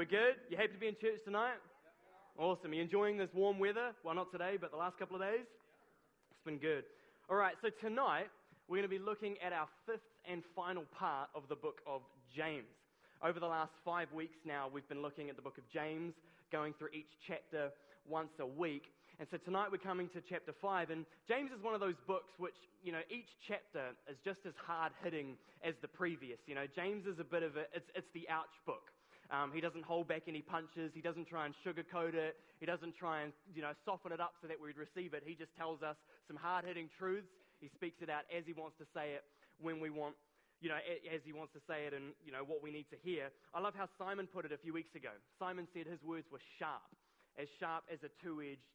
We're good? You happy to be in church tonight? Awesome. You enjoying this warm weather? Well, not today, but the last couple of days? It's been good. All right, so tonight we're going to be looking at our fifth and final part of the book of James. Over the last five weeks now, we've been looking at the book of James, going through each chapter once a week. And so tonight we're coming to chapter five. And James is one of those books which, you know, each chapter is just as hard hitting as the previous. You know, James is a bit of a, it's, it's the ouch book. Um, he doesn't hold back any punches. He doesn't try and sugarcoat it. He doesn't try and, you know, soften it up so that we'd receive it. He just tells us some hard hitting truths. He speaks it out as he wants to say it when we want, you know, as he wants to say it and, you know, what we need to hear. I love how Simon put it a few weeks ago. Simon said his words were sharp, as sharp as a two edged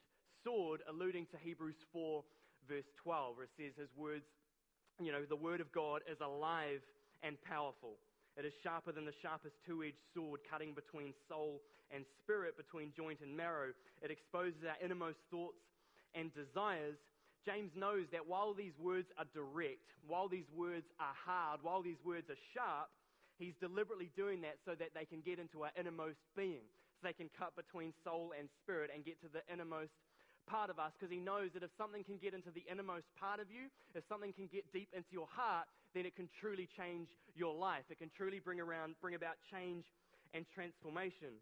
sword, alluding to Hebrews 4, verse 12, where it says his words, you know, the word of God is alive and powerful. It is sharper than the sharpest two edged sword, cutting between soul and spirit, between joint and marrow. It exposes our innermost thoughts and desires. James knows that while these words are direct, while these words are hard, while these words are sharp, he's deliberately doing that so that they can get into our innermost being, so they can cut between soul and spirit and get to the innermost part of us because he knows that if something can get into the innermost part of you, if something can get deep into your heart, then it can truly change your life. It can truly bring around, bring about change and transformation.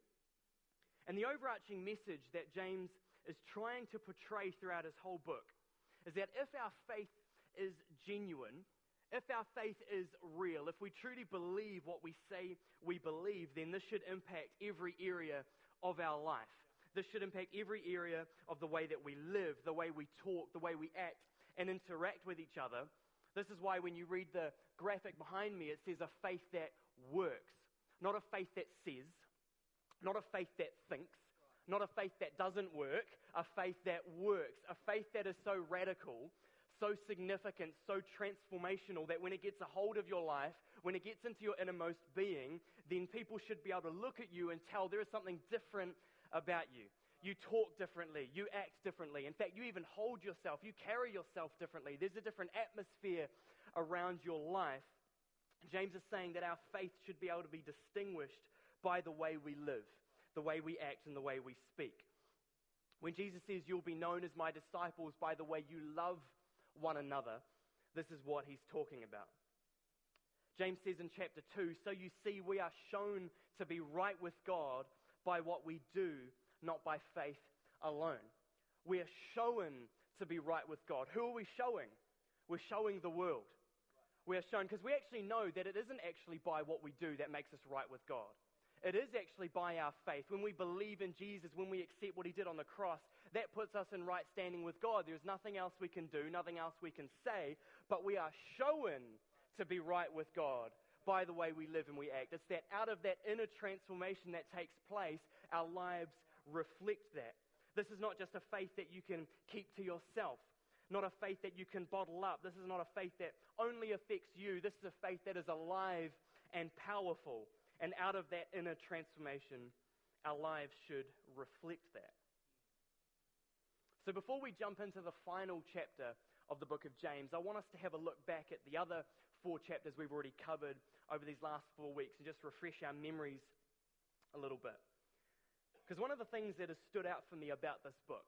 And the overarching message that James is trying to portray throughout his whole book is that if our faith is genuine, if our faith is real, if we truly believe what we say we believe, then this should impact every area of our life. This should impact every area of the way that we live, the way we talk, the way we act and interact with each other. This is why when you read the graphic behind me, it says a faith that works, not a faith that says, not a faith that thinks, not a faith that doesn't work, a faith that works, a faith that is so radical, so significant, so transformational that when it gets a hold of your life, when it gets into your innermost being, then people should be able to look at you and tell there is something different about you. You talk differently. You act differently. In fact, you even hold yourself. You carry yourself differently. There's a different atmosphere around your life. James is saying that our faith should be able to be distinguished by the way we live, the way we act, and the way we speak. When Jesus says, You'll be known as my disciples by the way you love one another, this is what he's talking about. James says in chapter 2 So you see, we are shown to be right with God by what we do, not by faith alone. We are shown to be right with God. Who are we showing? We're showing the world. We are shown because we actually know that it isn't actually by what we do that makes us right with God. It is actually by our faith. When we believe in Jesus, when we accept what he did on the cross, that puts us in right standing with God. There's nothing else we can do, nothing else we can say, but we are shown to be right with God by the way we live and we act. It's that out of that inner transformation that takes place, our lives reflect that. This is not just a faith that you can keep to yourself, not a faith that you can bottle up. This is not a faith that only affects you. This is a faith that is alive and powerful. And out of that inner transformation, our lives should reflect that. So before we jump into the final chapter of the book of James, I want us to have a look back at the other four chapters we've already covered over these last four weeks and just refresh our memories a little bit. Because one of the things that has stood out for me about this book,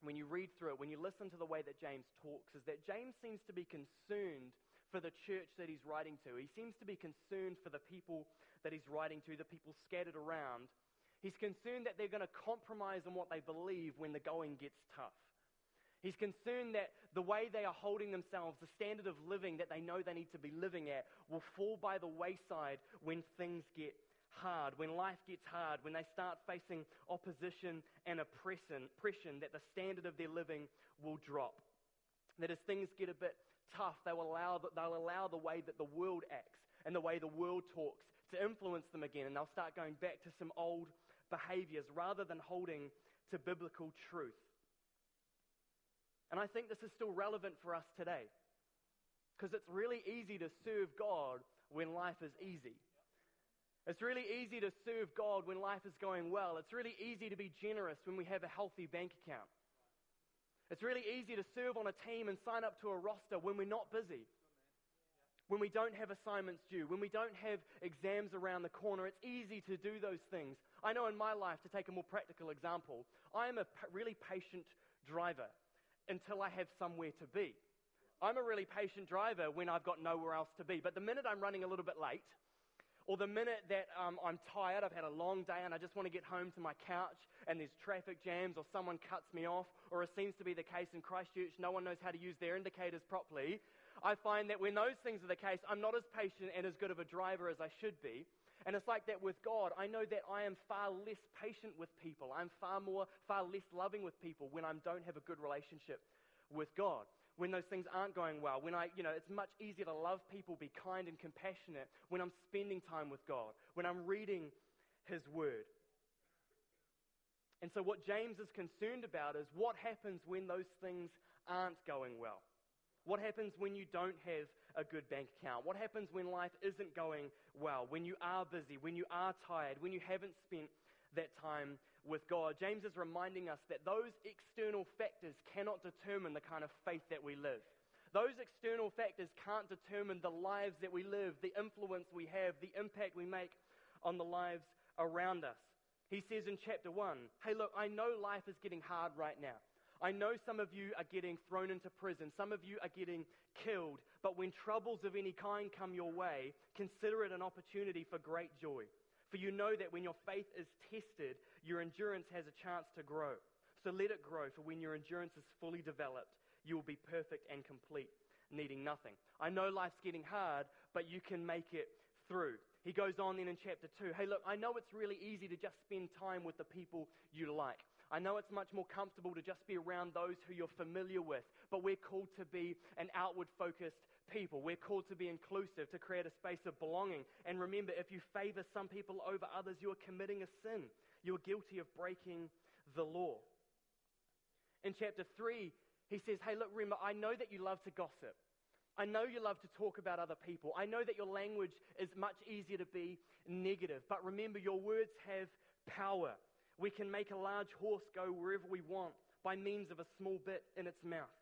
when you read through it, when you listen to the way that James talks, is that James seems to be concerned for the church that he's writing to. He seems to be concerned for the people that he's writing to, the people scattered around. He's concerned that they're going to compromise on what they believe when the going gets tough. He's concerned that the way they are holding themselves, the standard of living that they know they need to be living at, will fall by the wayside when things get hard, when life gets hard, when they start facing opposition and oppression, oppression that the standard of their living will drop. That as things get a bit tough, they will allow, they'll allow the way that the world acts and the way the world talks to influence them again, and they'll start going back to some old behaviors rather than holding to biblical truth. And I think this is still relevant for us today. Because it's really easy to serve God when life is easy. It's really easy to serve God when life is going well. It's really easy to be generous when we have a healthy bank account. It's really easy to serve on a team and sign up to a roster when we're not busy. when we don't have assignments due, when we don't have exams around the corner, it's easy to do those things. I know in my life, to take a more practical example, I am a really patient driver until I have somewhere to be. I'm a really patient driver when I've got nowhere else to be. But the minute I'm running a little bit late, or the minute that um, I'm tired, I've had a long day and I just want to get home to my couch and there's traffic jams or someone cuts me off, or it seems to be the case in Christchurch, no one knows how to use their indicators properly, I find that when those things are the case, I'm not as patient and as good of a driver as I should be. And it's like that with God. I know that I am far less patient with people. I'm far more, far less loving with people when I don't have a good relationship with God when those things aren't going well, when I, you know, it's much easier to love people, be kind and compassionate when I'm spending time with God, when I'm reading His Word. And so, what James is concerned about is what happens when those things aren't going well. What happens when you don't have a good bank account? What happens when life isn't going well? When you are busy, when you are tired, when you haven't spent that time with God. James is reminding us that those external factors cannot determine the kind of faith that we live. Those external factors can't determine the lives that we live, the influence we have, the impact we make on the lives around us. He says in chapter 1, Hey, look, I know life is getting hard right now. I know some of you are getting thrown into prison. Some of you are getting killed. But when troubles of any kind come your way, consider it an opportunity for great joy. For you know that when your faith is tested, your endurance has a chance to grow. So let it grow, for when your endurance is fully developed, you will be perfect and complete, needing nothing. I know life's getting hard, but you can make it through. He goes on then in chapter 2 Hey, look, I know it's really easy to just spend time with the people you like. I know it's much more comfortable to just be around those who you're familiar with, but we're called to be an outward focused people. We're called to be inclusive, to create a space of belonging. And remember, if you favor some people over others, you are committing a sin. You are guilty of breaking the law. In chapter 3, he says, Hey, look, remember, I know that you love to gossip. I know you love to talk about other people. I know that your language is much easier to be negative. But remember, your words have power. We can make a large horse go wherever we want by means of a small bit in its mouth.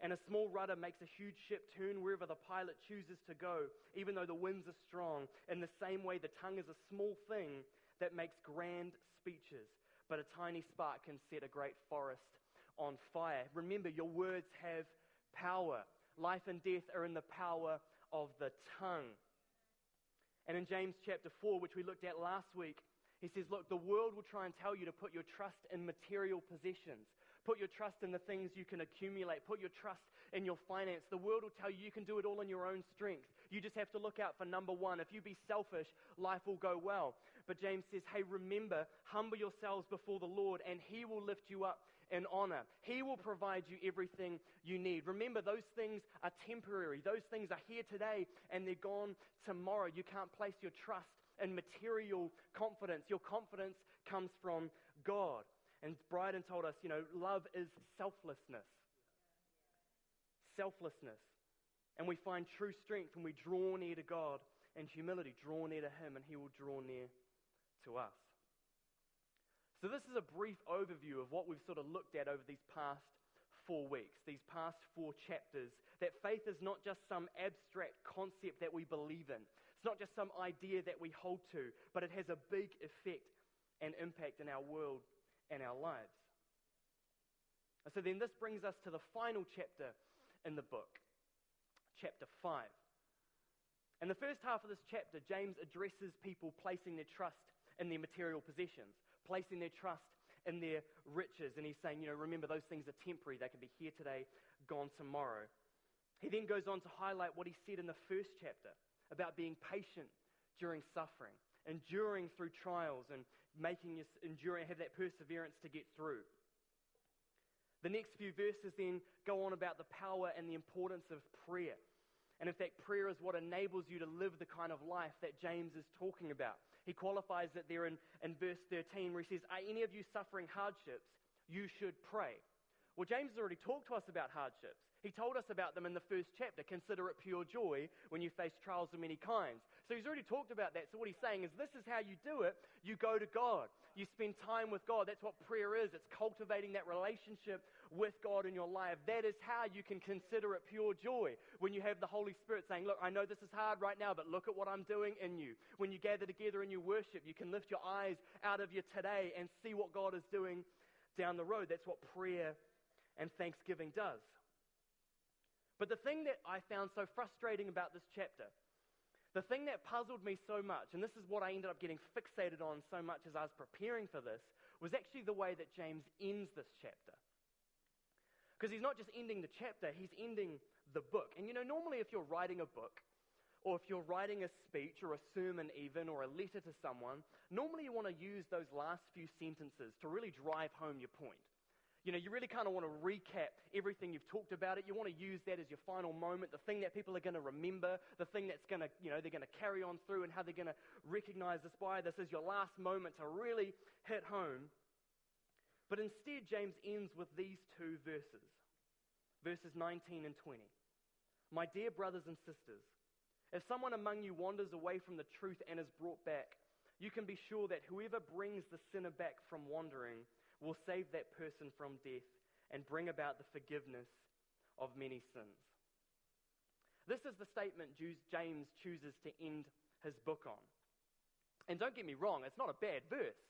And a small rudder makes a huge ship turn wherever the pilot chooses to go, even though the winds are strong. In the same way, the tongue is a small thing that makes grand speeches, but a tiny spark can set a great forest on fire. Remember, your words have power. Life and death are in the power of the tongue. And in James chapter 4, which we looked at last week, he says, Look, the world will try and tell you to put your trust in material possessions. Put your trust in the things you can accumulate. Put your trust in your finance. The world will tell you you can do it all in your own strength. You just have to look out for number one. If you be selfish, life will go well. But James says, hey, remember, humble yourselves before the Lord, and he will lift you up in honor. He will provide you everything you need. Remember, those things are temporary. Those things are here today, and they're gone tomorrow. You can't place your trust in material confidence. Your confidence comes from God. And Bryden told us, you know, love is selflessness. Selflessness. And we find true strength when we draw near to God and humility, draw near to Him, and He will draw near to us. So, this is a brief overview of what we've sort of looked at over these past four weeks, these past four chapters. That faith is not just some abstract concept that we believe in, it's not just some idea that we hold to, but it has a big effect and impact in our world and our lives. So then this brings us to the final chapter in the book, chapter 5. In the first half of this chapter, James addresses people placing their trust in their material possessions, placing their trust in their riches. And he's saying, you know, remember, those things are temporary. They can be here today, gone tomorrow. He then goes on to highlight what he said in the first chapter about being patient during suffering, enduring through trials, and making us endure and have that perseverance to get through. The next few verses then go on about the power and the importance of prayer. And in fact, prayer is what enables you to live the kind of life that James is talking about. He qualifies it there in, in verse 13 where he says, Are any of you suffering hardships? You should pray. Well, James has already talked to us about hardships. He told us about them in the first chapter. Consider it pure joy when you face trials of many kinds. So he's already talked about that. So what he's saying is this is how you do it. You go to God. You spend time with God. That's what prayer is. It's cultivating that relationship with God in your life. That is how you can consider it pure joy. When you have the Holy Spirit saying, Look, I know this is hard right now, but look at what I'm doing in you. When you gather together and you worship, you can lift your eyes out of your today and see what God is doing down the road. That's what prayer and thanksgiving does. But the thing that I found so frustrating about this chapter, the thing that puzzled me so much, and this is what I ended up getting fixated on so much as I was preparing for this, was actually the way that James ends this chapter. Because he's not just ending the chapter, he's ending the book. And you know, normally if you're writing a book, or if you're writing a speech or a sermon, even, or a letter to someone, normally you want to use those last few sentences to really drive home your point. You know, you really kind of want to recap everything you've talked about it. You want to use that as your final moment, the thing that people are going to remember, the thing that's going to, you know, they're going to carry on through and how they're going to recognize this by. This is your last moment to really hit home. But instead, James ends with these two verses verses 19 and 20. My dear brothers and sisters, if someone among you wanders away from the truth and is brought back, you can be sure that whoever brings the sinner back from wandering will save that person from death and bring about the forgiveness of many sins. This is the statement James chooses to end his book on. And don't get me wrong, it's not a bad verse.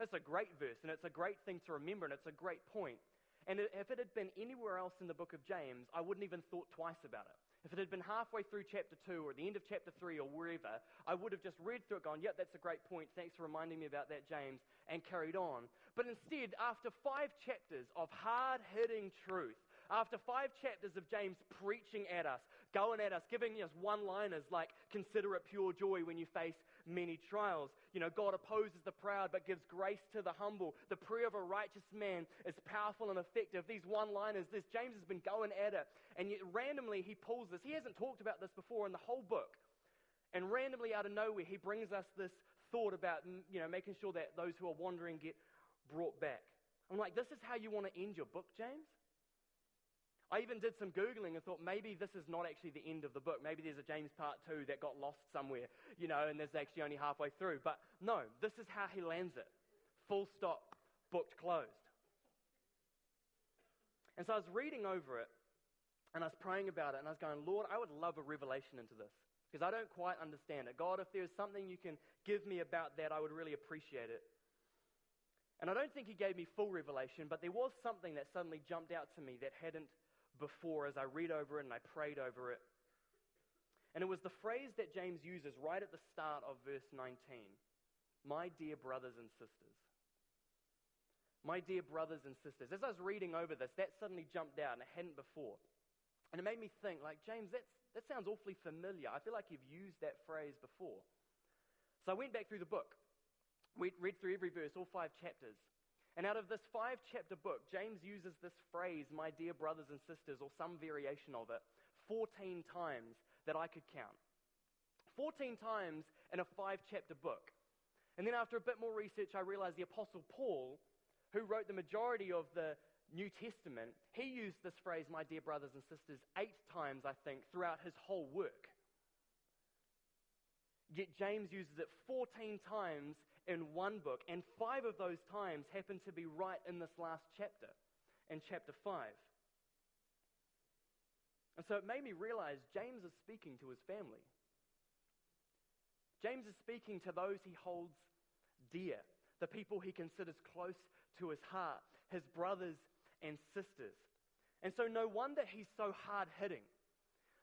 It's a great verse, and it's a great thing to remember, and it's a great point. And if it had been anywhere else in the book of James, I wouldn't even thought twice about it. If it had been halfway through chapter 2 or at the end of chapter 3 or wherever, I would have just read through it, gone, yep, that's a great point. Thanks for reminding me about that, James, and carried on. But instead, after five chapters of hard hitting truth, after five chapters of James preaching at us, going at us, giving us one liners like, consider it pure joy when you face many trials. You know, God opposes the proud but gives grace to the humble. The prayer of a righteous man is powerful and effective. These one liners, this James has been going at it, and yet randomly he pulls this. He hasn't talked about this before in the whole book. And randomly out of nowhere, he brings us this thought about, you know, making sure that those who are wandering get brought back. I'm like, this is how you want to end your book, James? I even did some Googling and thought maybe this is not actually the end of the book. Maybe there's a James part two that got lost somewhere, you know, and there's actually only halfway through. But no, this is how he lands it. Full stop, booked, closed. And so I was reading over it and I was praying about it and I was going, Lord, I would love a revelation into this because I don't quite understand it. God, if there's something you can give me about that, I would really appreciate it. And I don't think he gave me full revelation, but there was something that suddenly jumped out to me that hadn't before as I read over it and I prayed over it. And it was the phrase that James uses right at the start of verse 19 My dear brothers and sisters. My dear brothers and sisters. As I was reading over this, that suddenly jumped out and it hadn't before. And it made me think, like, James, that's, that sounds awfully familiar. I feel like you've used that phrase before. So I went back through the book, we read through every verse, all five chapters. And out of this five chapter book, James uses this phrase, my dear brothers and sisters, or some variation of it, 14 times that I could count. 14 times in a five chapter book. And then after a bit more research, I realized the Apostle Paul, who wrote the majority of the New Testament, he used this phrase, my dear brothers and sisters, eight times, I think, throughout his whole work. Yet James uses it 14 times in one book, and five of those times happen to be right in this last chapter, in chapter 5. And so it made me realize James is speaking to his family. James is speaking to those he holds dear, the people he considers close to his heart, his brothers and sisters. And so no wonder he's so hard hitting.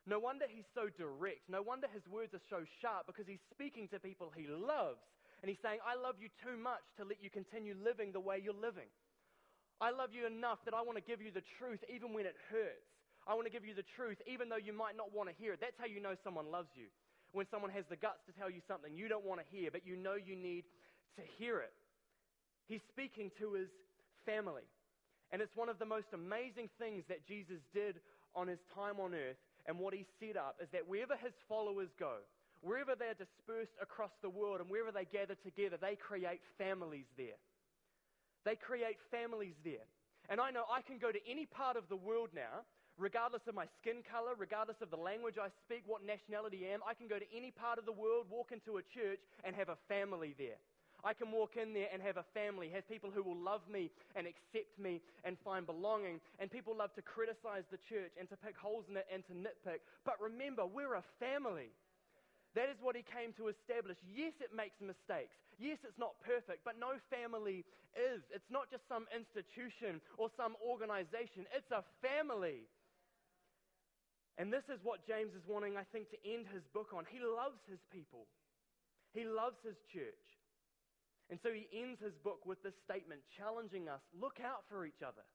No wonder he's so direct. No wonder his words are so sharp because he's speaking to people he loves and he's saying, I love you too much to let you continue living the way you're living. I love you enough that I want to give you the truth even when it hurts. I want to give you the truth even though you might not want to hear it. That's how you know someone loves you. When someone has the guts to tell you something you don't want to hear, but you know you need to hear it. He's speaking to his family. And it's one of the most amazing things that Jesus did on his time on earth and what he set up is that wherever his followers go, wherever they're dispersed across the world and wherever they gather together, they create families there. They create families there. And I know I can go to any part of the world now regardless of my skin color, regardless of the language I speak, what nationality I am, I can go to any part of the world, walk into a church, and have a family there. I can walk in there and have a family, have people who will love me and accept me and find belonging. And people love to criticize the church and to pick holes in it and to nitpick. But remember, we're a family. That is what he came to establish. Yes, it makes mistakes. Yes, it's not perfect, but no family is. It's not just some institution or some organization, it's a family. And this is what James is wanting, I think, to end his book on. He loves his people, he loves his church. And so he ends his book with this statement challenging us look out for each other,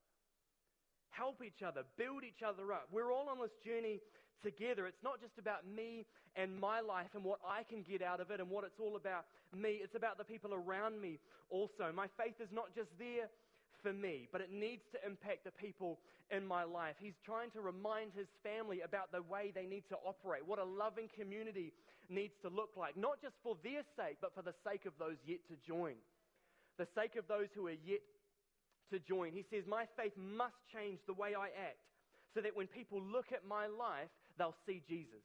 help each other, build each other up. We're all on this journey together. It's not just about me and my life and what I can get out of it and what it's all about me. It's about the people around me also. My faith is not just there for me, but it needs to impact the people in my life. He's trying to remind his family about the way they need to operate, what a loving community needs to look like, not just for their sake, but for the sake of those yet to join. The sake of those who are yet to join. He says, My faith must change the way I act so that when people look at my life, they'll see Jesus.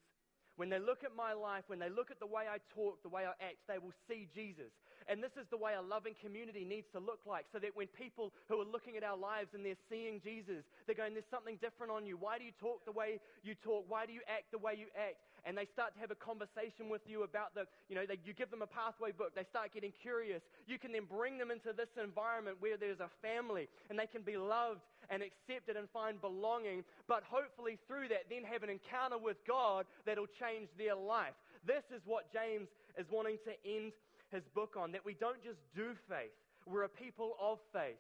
When they look at my life, when they look at the way I talk, the way I act, they will see Jesus. And this is the way a loving community needs to look like so that when people who are looking at our lives and they're seeing Jesus, they're going, There's something different on you. Why do you talk the way you talk? Why do you act the way you act? And they start to have a conversation with you about the, you know, they, you give them a pathway book. They start getting curious. You can then bring them into this environment where there's a family and they can be loved and accepted and find belonging. But hopefully through that, then have an encounter with God that'll change their life. This is what James is wanting to end his book on that we don't just do faith, we're a people of faith.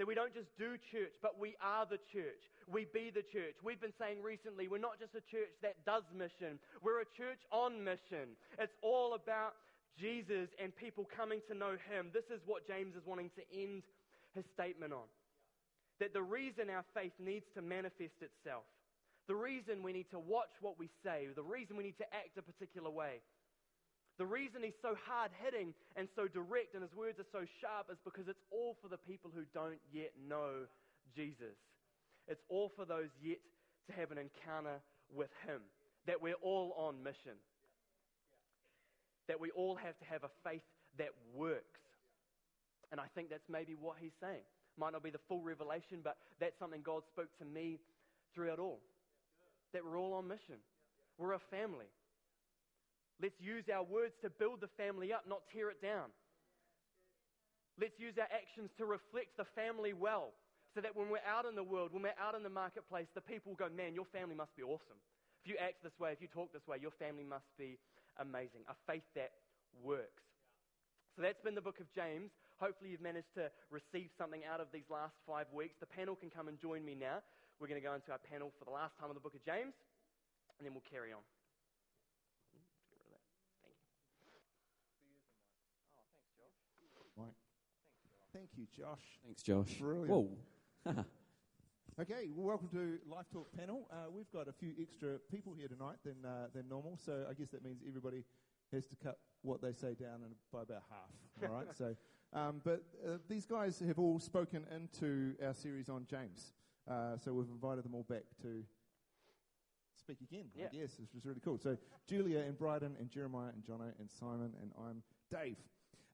That we don't just do church, but we are the church. We be the church. We've been saying recently, we're not just a church that does mission, we're a church on mission. It's all about Jesus and people coming to know him. This is what James is wanting to end his statement on. That the reason our faith needs to manifest itself, the reason we need to watch what we say, the reason we need to act a particular way, the reason he's so hard hitting and so direct and his words are so sharp is because it's all for the people who don't yet know Jesus. It's all for those yet to have an encounter with him. That we're all on mission. That we all have to have a faith that works. And I think that's maybe what he's saying. Might not be the full revelation, but that's something God spoke to me throughout all. That we're all on mission. We're a family. Let's use our words to build the family up, not tear it down. Let's use our actions to reflect the family well, so that when we're out in the world, when we're out in the marketplace, the people go, Man, your family must be awesome. If you act this way, if you talk this way, your family must be amazing. A faith that works. So that's been the book of James. Hopefully, you've managed to receive something out of these last five weeks. The panel can come and join me now. We're going to go into our panel for the last time of the book of James, and then we'll carry on. Thank you, Josh. Thanks, Josh. Brilliant. Whoa. okay, well, welcome to Life Talk panel. Uh, we've got a few extra people here tonight than, uh, than normal, so I guess that means everybody has to cut what they say down in, by about half. All right, so um, but uh, these guys have all spoken into our series on James, uh, so we've invited them all back to speak again. Yeah. I guess which was really cool. So Julia and Bryden and Jeremiah and Jono and Simon and I'm Dave.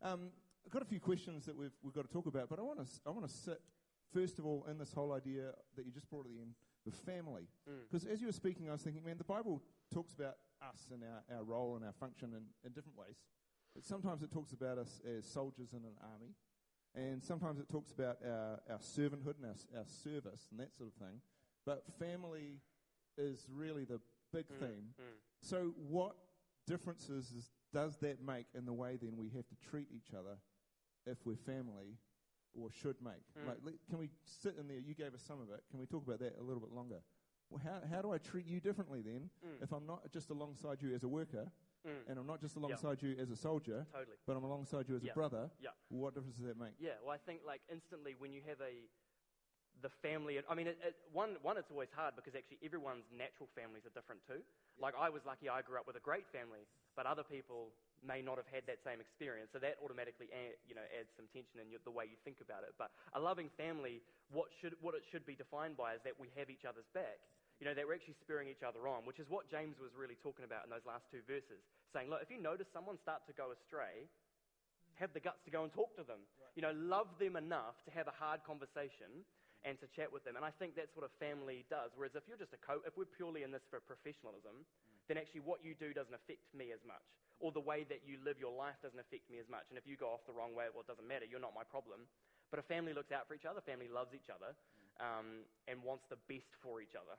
Um, I've got a few questions that we've, we've got to talk about, but I want to I want to sit first of all in this whole idea that you just brought at the end, the family. Mm. Because as you were speaking, I was thinking, man, the Bible talks about us and our, our role and our function in, in different ways. But sometimes it talks about us as soldiers in an army, and sometimes it talks about our, our servanthood and our, our service and that sort of thing. But family is really the big mm, theme. Mm. So, what differences is, does that make in the way then we have to treat each other if we're family or should make? Hmm. Like, can we sit in there? You gave us some of it. Can we talk about that a little bit longer? Well, how, how do I treat you differently then hmm. if I'm not just alongside you as a worker hmm. and I'm not just alongside you as a soldier, Totally. but I'm alongside you as Yeah. a brother? Yeah. What difference does that make? Yeah, well, I think like instantly when you have a the family, I mean, it, it, one one it's always hard because actually everyone's natural families are different too. Like I was lucky, I grew up with a great family, but other people may not have had that same experience, so that automatically a- you know adds some tension in your, the way you think about it. But a loving family, what should what it should be defined by is that we have each other's back. You know, that we're actually spurring each other on, which is what James was really talking about in those last two verses. Saying, look, if you notice someone start to go astray, have the guts to go and talk to them. You know, love them enough to have a hard conversation and to chat with them. And I think that's what a family does. Whereas if you're just a co, if we're purely in this for professionalism, mm. then actually what you do doesn't affect me as much, or the way that you live your life doesn't affect me as much. And if you go off the wrong way, well, it doesn't matter. You're not my problem. But a family looks out for each other. Family loves each other, um, and wants the best for each other.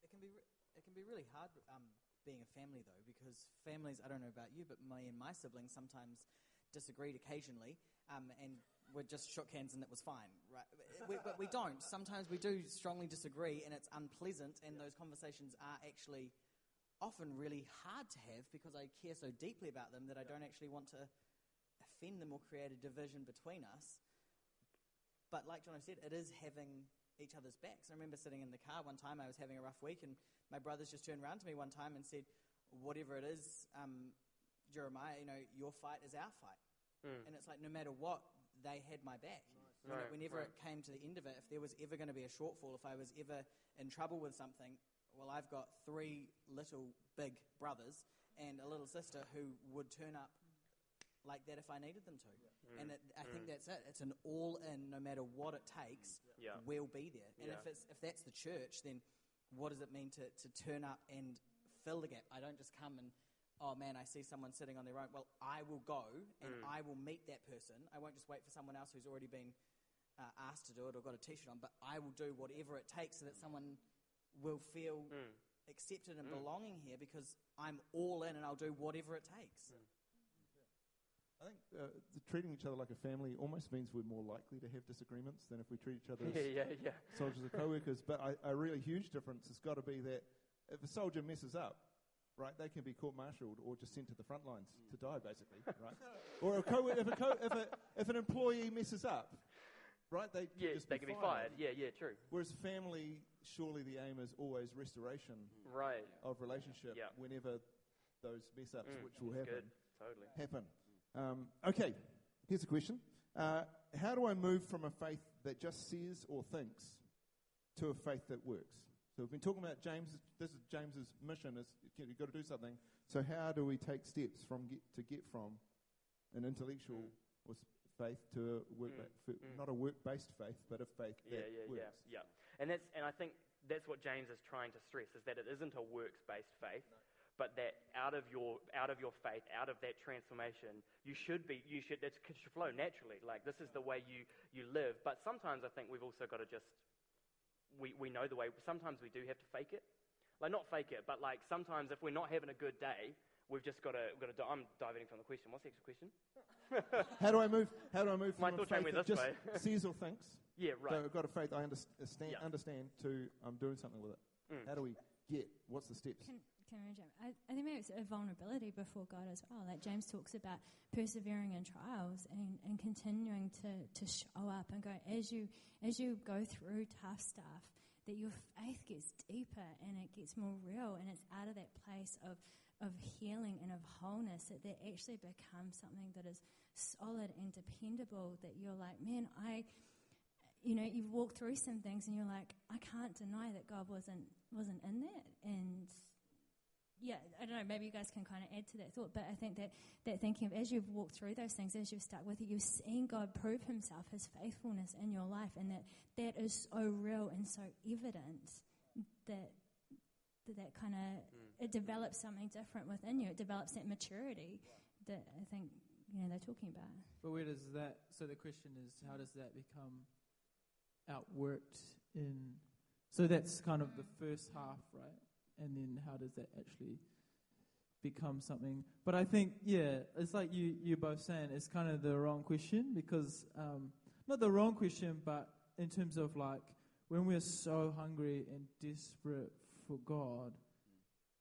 It can be re- it can be really hard um, being a family though, because families I don't know about you, but me and my siblings sometimes disagreed occasionally, um, and we just shook hands and it was fine, right? We, but we don't. Sometimes we do strongly disagree, and it's unpleasant, and those conversations are actually often really hard to have because I care so deeply about them that I don't actually want to offend them or create a division between us. But like John said, it is having each other's backs. I remember sitting in the car one time, I was having a rough week, and my brothers just turned around to me one time and said, Whatever it is, um, Jeremiah, you know, your fight is our fight. Mm. And it's like, no matter what, they had my back. You know, Right, whenever right. it came to the end of it, if there was ever going to be a shortfall, if I was ever in trouble with something, well, I've got three little big brothers and a little sister who would turn up like that if I needed them to. And it, I think that's it. It's an all in, no matter what it takes, Yeah. we'll be there. And Yeah. if, it's, if that's the church, then what does it mean to, to turn up and fill the gap? I don't just come and, oh man, I see someone sitting on their own. Well, I will go and Mm. I will meet that person. I won't just wait for someone else who's already been uh, asked to do it or got a t shirt on, but I will do whatever it takes so that someone will feel Mm. accepted and belonging here because I'm all in and I'll do whatever it takes. I think uh, the treating each other like a family almost means we're more likely to have disagreements than if we treat each other as Yeah, yeah, yeah. soldiers or co-workers. But I, a really huge difference has got to be that if a soldier messes up, right, they can be court-martialed or just sent to the front lines to die, basically, right? Or a co- if, a co- if, a, if an employee messes up, right, they can Yeah, just they can be fired. Yeah, yeah, true. Whereas family, surely the aim is always restoration Right. of relationship Yeah. whenever those mess-ups, Mm, which will happen, Totally. happen. Um, okay, here's a question. Uh, how do I move from a faith that just says or thinks to a faith that works? So we've been talking about James. This is James's mission: is you've got to do something. So how do we take steps from get, to get from an intellectual or faith to a work Mm, mm. not a work-based faith, but a faith Yeah, that yeah, works? yeah, yeah. And that's and I think that's what James is trying to stress is that it isn't a works-based faith, but that out of your out of your faith, out of that transformation, you should be you should it should flow naturally. Like this is the way you you live. But sometimes I think we've also got to just we we know the way. Sometimes we do have to fake it, like not fake it, but like sometimes if we're not having a good day. We've just got to, we've got to. I'm diverting from the question. What's the extra question? How do I move? How do I move My from a thoughts ran faith me that this just way. says or thinks? Yeah, So right. I've got a faith I understand, Yeah. understand to I'm doing something with it. Mm. How do we get? What's the steps? Can, can I, jump? I, I think maybe it's a vulnerability before God as well. Like James talks about persevering in trials and, and continuing to, to show up and go as you as you go through tough stuff, that your faith gets deeper and it gets more real and it's out of that place of of healing and of wholeness that they actually become something that is solid and dependable. That you're like, man, I you know, you've walked through some things and you're like, I can't deny that God wasn't wasn't in that. And yeah, I don't know, maybe you guys can kind of add to that thought, but I think that, that thinking of as you've walked through those things, as you've stuck with it, you've seen God prove himself, his faithfulness in your life, and that that is so real and so evident that that, that kind of it develops something different within you. It develops that maturity that I think you know they're talking about. But where does that? So the question is, how does that become outworked in? So that's kind of the first half, right? And then how does that actually become something? But I think, yeah, it's like you you both saying it's kind of the wrong question because um, not the wrong question, but in terms of like when we're so hungry and desperate for God,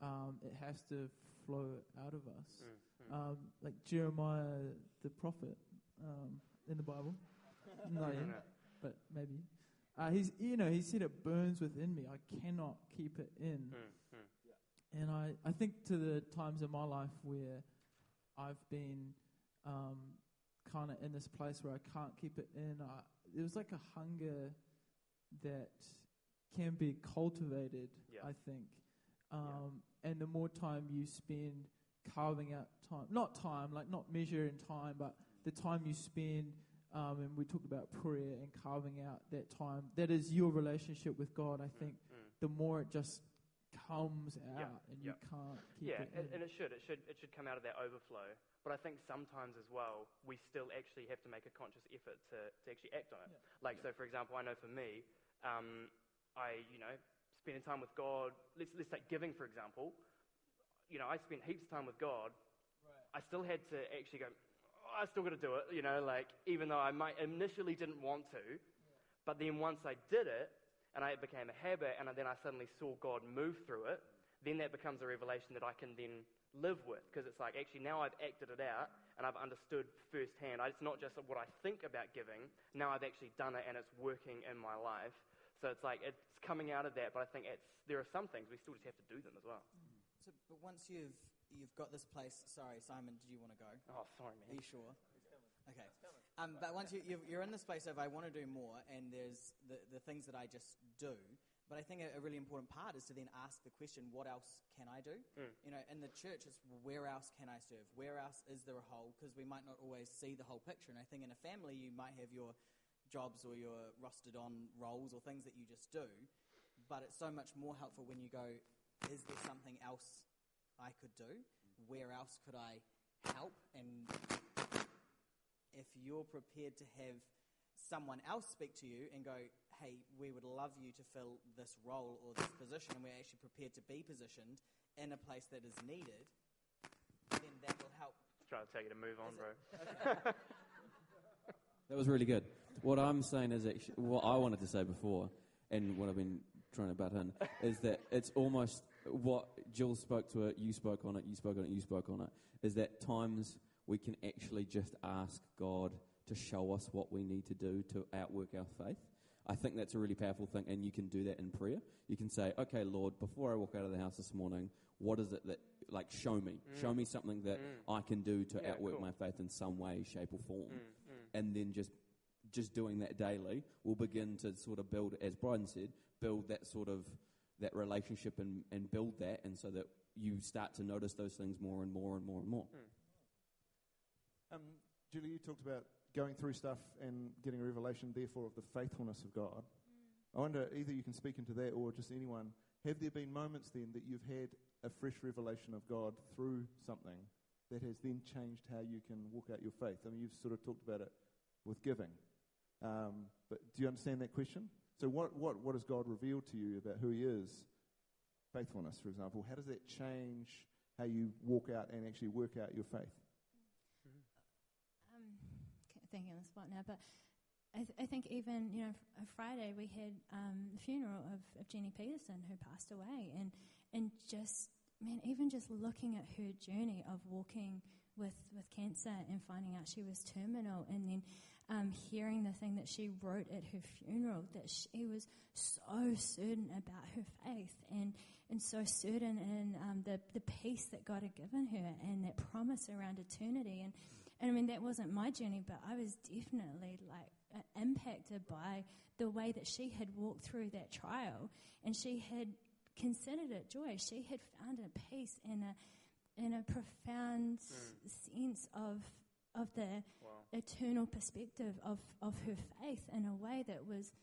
um, it has to flow out of us Mm, mm. um, like Jeremiah the prophet um, in the Bible. Not yet, but maybe. Uh, he's, you know, he said it burns within me. I cannot keep it in. Mm, mm. And I, I think to the times in my life where I've been um, kind of in this place where I can't keep it in, I, there was like a hunger that can be cultivated. Yeah. I think, um, and the more time you spend carving out time, not time, like not measure in time, but the time you spend. Um, and we talked about prayer and carving out that time. That is your relationship with God. I think Mm. the more it just comes out Yeah, and you can't keep Yeah, it. and, and it should. It should. It should come out of that overflow. But I think sometimes as well, we still actually have to make a conscious effort to, to actually act on it. Yeah. Like, so for example, I know for me, um, I, you know, spending time with God. Let's let's take giving for example. You know, I spent heaps of time with God. I still had to actually go. Oh, I still got to do it. You know, like even though I might initially didn't want to, but then once I did it, and I, it became a habit, and then I suddenly saw God move through it, then that becomes a revelation that I can then live with. Because it's like, actually, now I've acted it out, and I've understood firsthand. It's not just what I think about giving, now I've actually done it, and it's working in my life. So it's like, it's coming out of that, but I think it's, there are some things we still just have to do them as well. So, but once you've you've got this place, sorry, Simon, did you want to go? Oh, sorry, Are you sure? Okay. Um, but once you, you've, you're in this place of I want to do more, and there's the, the things that I just do. But I think a, a really important part is to then ask the question, what else can I do? Mm. You know, in the church, it's where else can I serve? Where else is there a hole? Because we might not always see the whole picture. And I think in a family, you might have your jobs or your rusted on roles or things that you just do. But it's so much more helpful when you go, is there something else I could do? Where else could I help? And if you're prepared to have someone else speak to you and go, hey, we would love you to fill this role or this position, and we're actually prepared to be positioned in a place that is needed, then that will help. Trying to tell you to move on, Is bro. it- That was really good. What I'm saying is actually what I wanted to say before, and what I've been trying to butt in, is that it's almost what Jill spoke to it, you spoke on it, you spoke on it, you spoke on it, is that times we can actually just ask God to show us what we need to do to outwork our faith. I think that's a really powerful thing, and you can do that in prayer. You can say, "Okay, Lord, before I walk out of the house this morning, what is it that, like, show me, mm. show me something that mm. I can do to Yeah, outwork cool. my faith in some way, shape, or form." Mm, mm. and then just just doing that daily will begin to sort of build, as Brian said, build that sort of that relationship and, and build that, and so that you start to notice those things more and more and more and more. Um, Julie, you talked about going through stuff and getting a revelation, therefore, of the faithfulness of God. I wonder either you can speak into that or just anyone. Have there been moments then that you've had a fresh revelation of God through something that has then changed how you can walk out your faith? I mean, you've sort of talked about it with giving. Um, but do you understand that question? So, what, what, what has God revealed to you about who He is? Faithfulness, for example. How does that change how you walk out and actually work out your faith? um, ca- thinking on the spot now, but I, th- I think even you know uh, Friday we had um, the funeral of, of Jenny Peterson who passed away, and and just man, even just looking at her journey of walking with with cancer and finding out she was terminal, and then um, hearing the thing that she wrote at her funeral that she was so certain about her faith and and so certain in um, the the peace that God had given her and that promise around eternity. And and I mean, that wasn't my journey, but I was definitely like uh, impacted by the way that she had walked through that trial, and she had considered it joy. She had found a peace and a in a profound s- sense of of the Wow. eternal perspective of of her faith in a way that was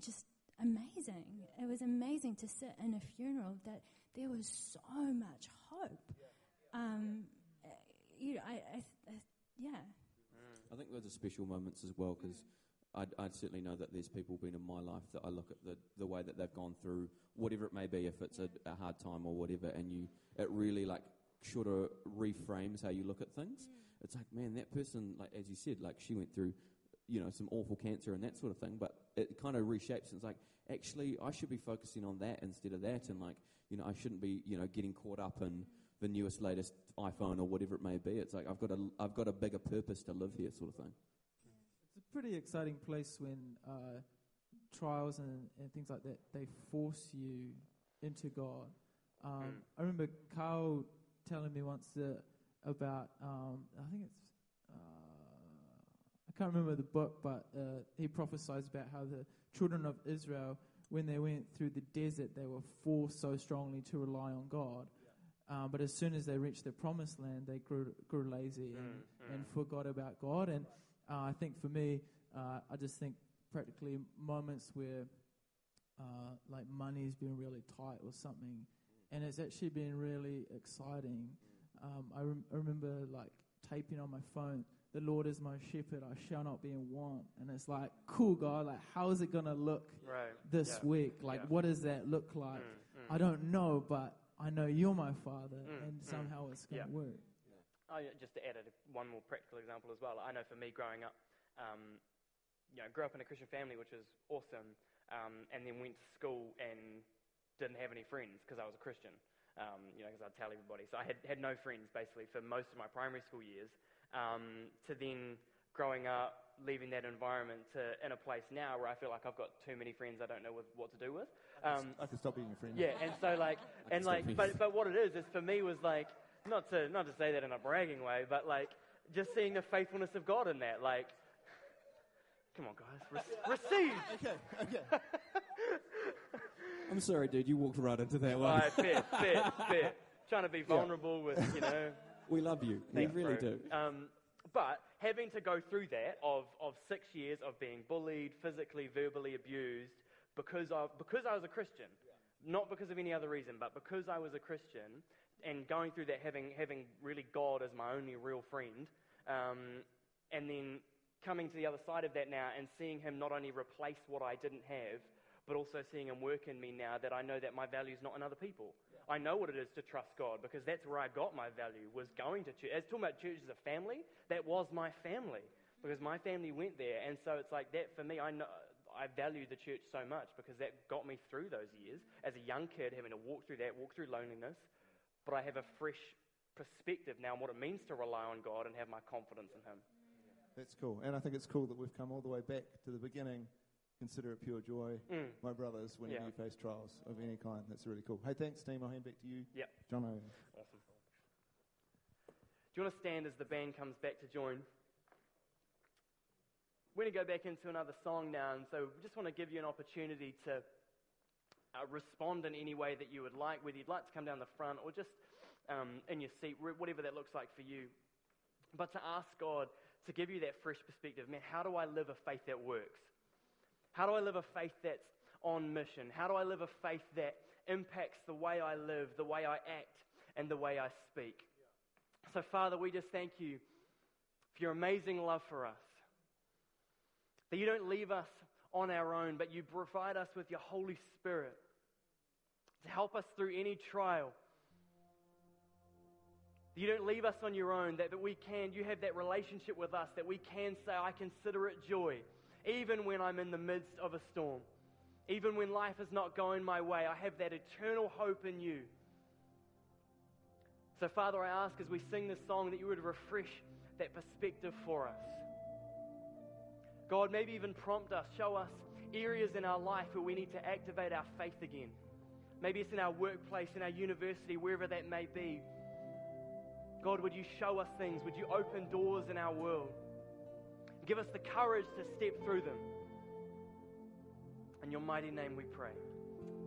just amazing. It was amazing to sit in a funeral that there was so much hope. Um, uh, you know, I, I, I yeah. I think those are special moments as well because I I certainly know that there's people been in my life that I look at the, the way that they've gone through whatever it may be, if it's a, a hard time or whatever, and you it really like sort of reframes how you look at things. It's like, man, that person, like as you said, like she went through, you know, some awful cancer and that sort of thing, but it kind of reshapes. And it's like, actually, I should be focusing on that instead of that, and like, you know, I shouldn't be, you know, getting caught up in the newest, latest iPhone or whatever it may be. It's like I've got a, I've got a bigger purpose to live here, sort of thing. It's a pretty exciting place when uh, trials and, and things like that they force you into God. Um, Mm. I remember Carl telling me once that about um, I think it's uh, I can't remember the book, but uh, he prophesies about how the children of Israel when they went through the desert, they were forced so strongly to rely on God. Um, but as soon as they reached the promised land, they grew, grew lazy and, Mm, and forgot about God. And uh, I think for me, uh, I just think practically moments where uh, like money's been really tight or something, and it's actually been really exciting. Um, I, rem- I remember like taping on my phone, "The Lord is my shepherd; I shall not be in want." And it's like, cool, God. Like, how is it gonna look Right. this Yeah. week? Like, Yeah. what does that look like? Mm, mm. I don't know, but I know you're my Father, Mm, and mm. somehow it's gonna Yeah. work. Oh, yeah, just to add one more practical example as well. I know for me growing up, um, you know, grew up in a Christian family, which was awesome, um, and then went to school and didn't have any friends because I was a Christian. Um, you know, because I'd tell everybody. So I had, had no friends basically for most of my primary school years. Um, to then growing up, leaving that environment to in a place now where I feel like I've got too many friends I don't know with, what to do with. Um, I could stop being a friend. yeah, and so like, and like, but but what it is is for me was like not to not to say that in a bragging way, but like just seeing the faithfulness of God in that. Like, come on, guys, Re- receive. Okay, okay. I'm sorry, dude. You walked right into that one. right, fair, fair, fair. Trying to be vulnerable with you know. We love you. Thanks, we really bro. do. Um, but having to go through that of, of six years of being bullied, physically, verbally abused, because, of, because I was a Christian, not because of any other reason, but because I was a Christian, and going through that, having, having really God as my only real friend, um, and then coming to the other side of that now and seeing Him not only replace what I didn't have, but also seeing Him work in me now that I know that my value is not in other people. I know what it is to trust God because that's where I got my value was going to church. As talking about church as a family, that was my family because my family went there, and so it's like that for me. I know I value the church so much because that got me through those years as a young kid, having to walk through that, walk through loneliness. But I have a fresh perspective now on what it means to rely on God and have my confidence in Him. That's cool. And I think it's cool that we've come all the way back to the beginning. Consider it pure joy, Mm. my brothers, whenever Yeah. you face trials of any kind. That's really cool. Hey, thanks, team. I'll hand back to you. John. Awesome. Do you want to stand as the band comes back to join? We're going to go back into another song now, and so we just want to give you an opportunity to uh, respond in any way that you would like, whether you'd like to come down the front or just um, in your seat, wh- whatever that looks like for you. But to ask God to give you that fresh perspective man, how do I live a faith that works? How do I live a faith that's on mission? How do I live a faith that impacts the way I live, the way I act, and the way I speak? So, Father, we just thank you for your amazing love for us. That you don't leave us on our own, but you provide us with your Holy Spirit to help us through any trial. You don't leave us on your own, that, that we can, you have that relationship with us, that we can say, I consider it joy, even when I'm in the midst of a storm. Even when life is not going my way, I have that eternal hope in you. So, Father, I ask as we sing this song that you would refresh that perspective for us. God, maybe even prompt us, show us areas in our life where we need to activate our faith again. Maybe it's in our workplace, in our university, wherever that may be. God, would you show us things? Would you open doors in our world? Give us the courage to step through them. In your mighty name we pray.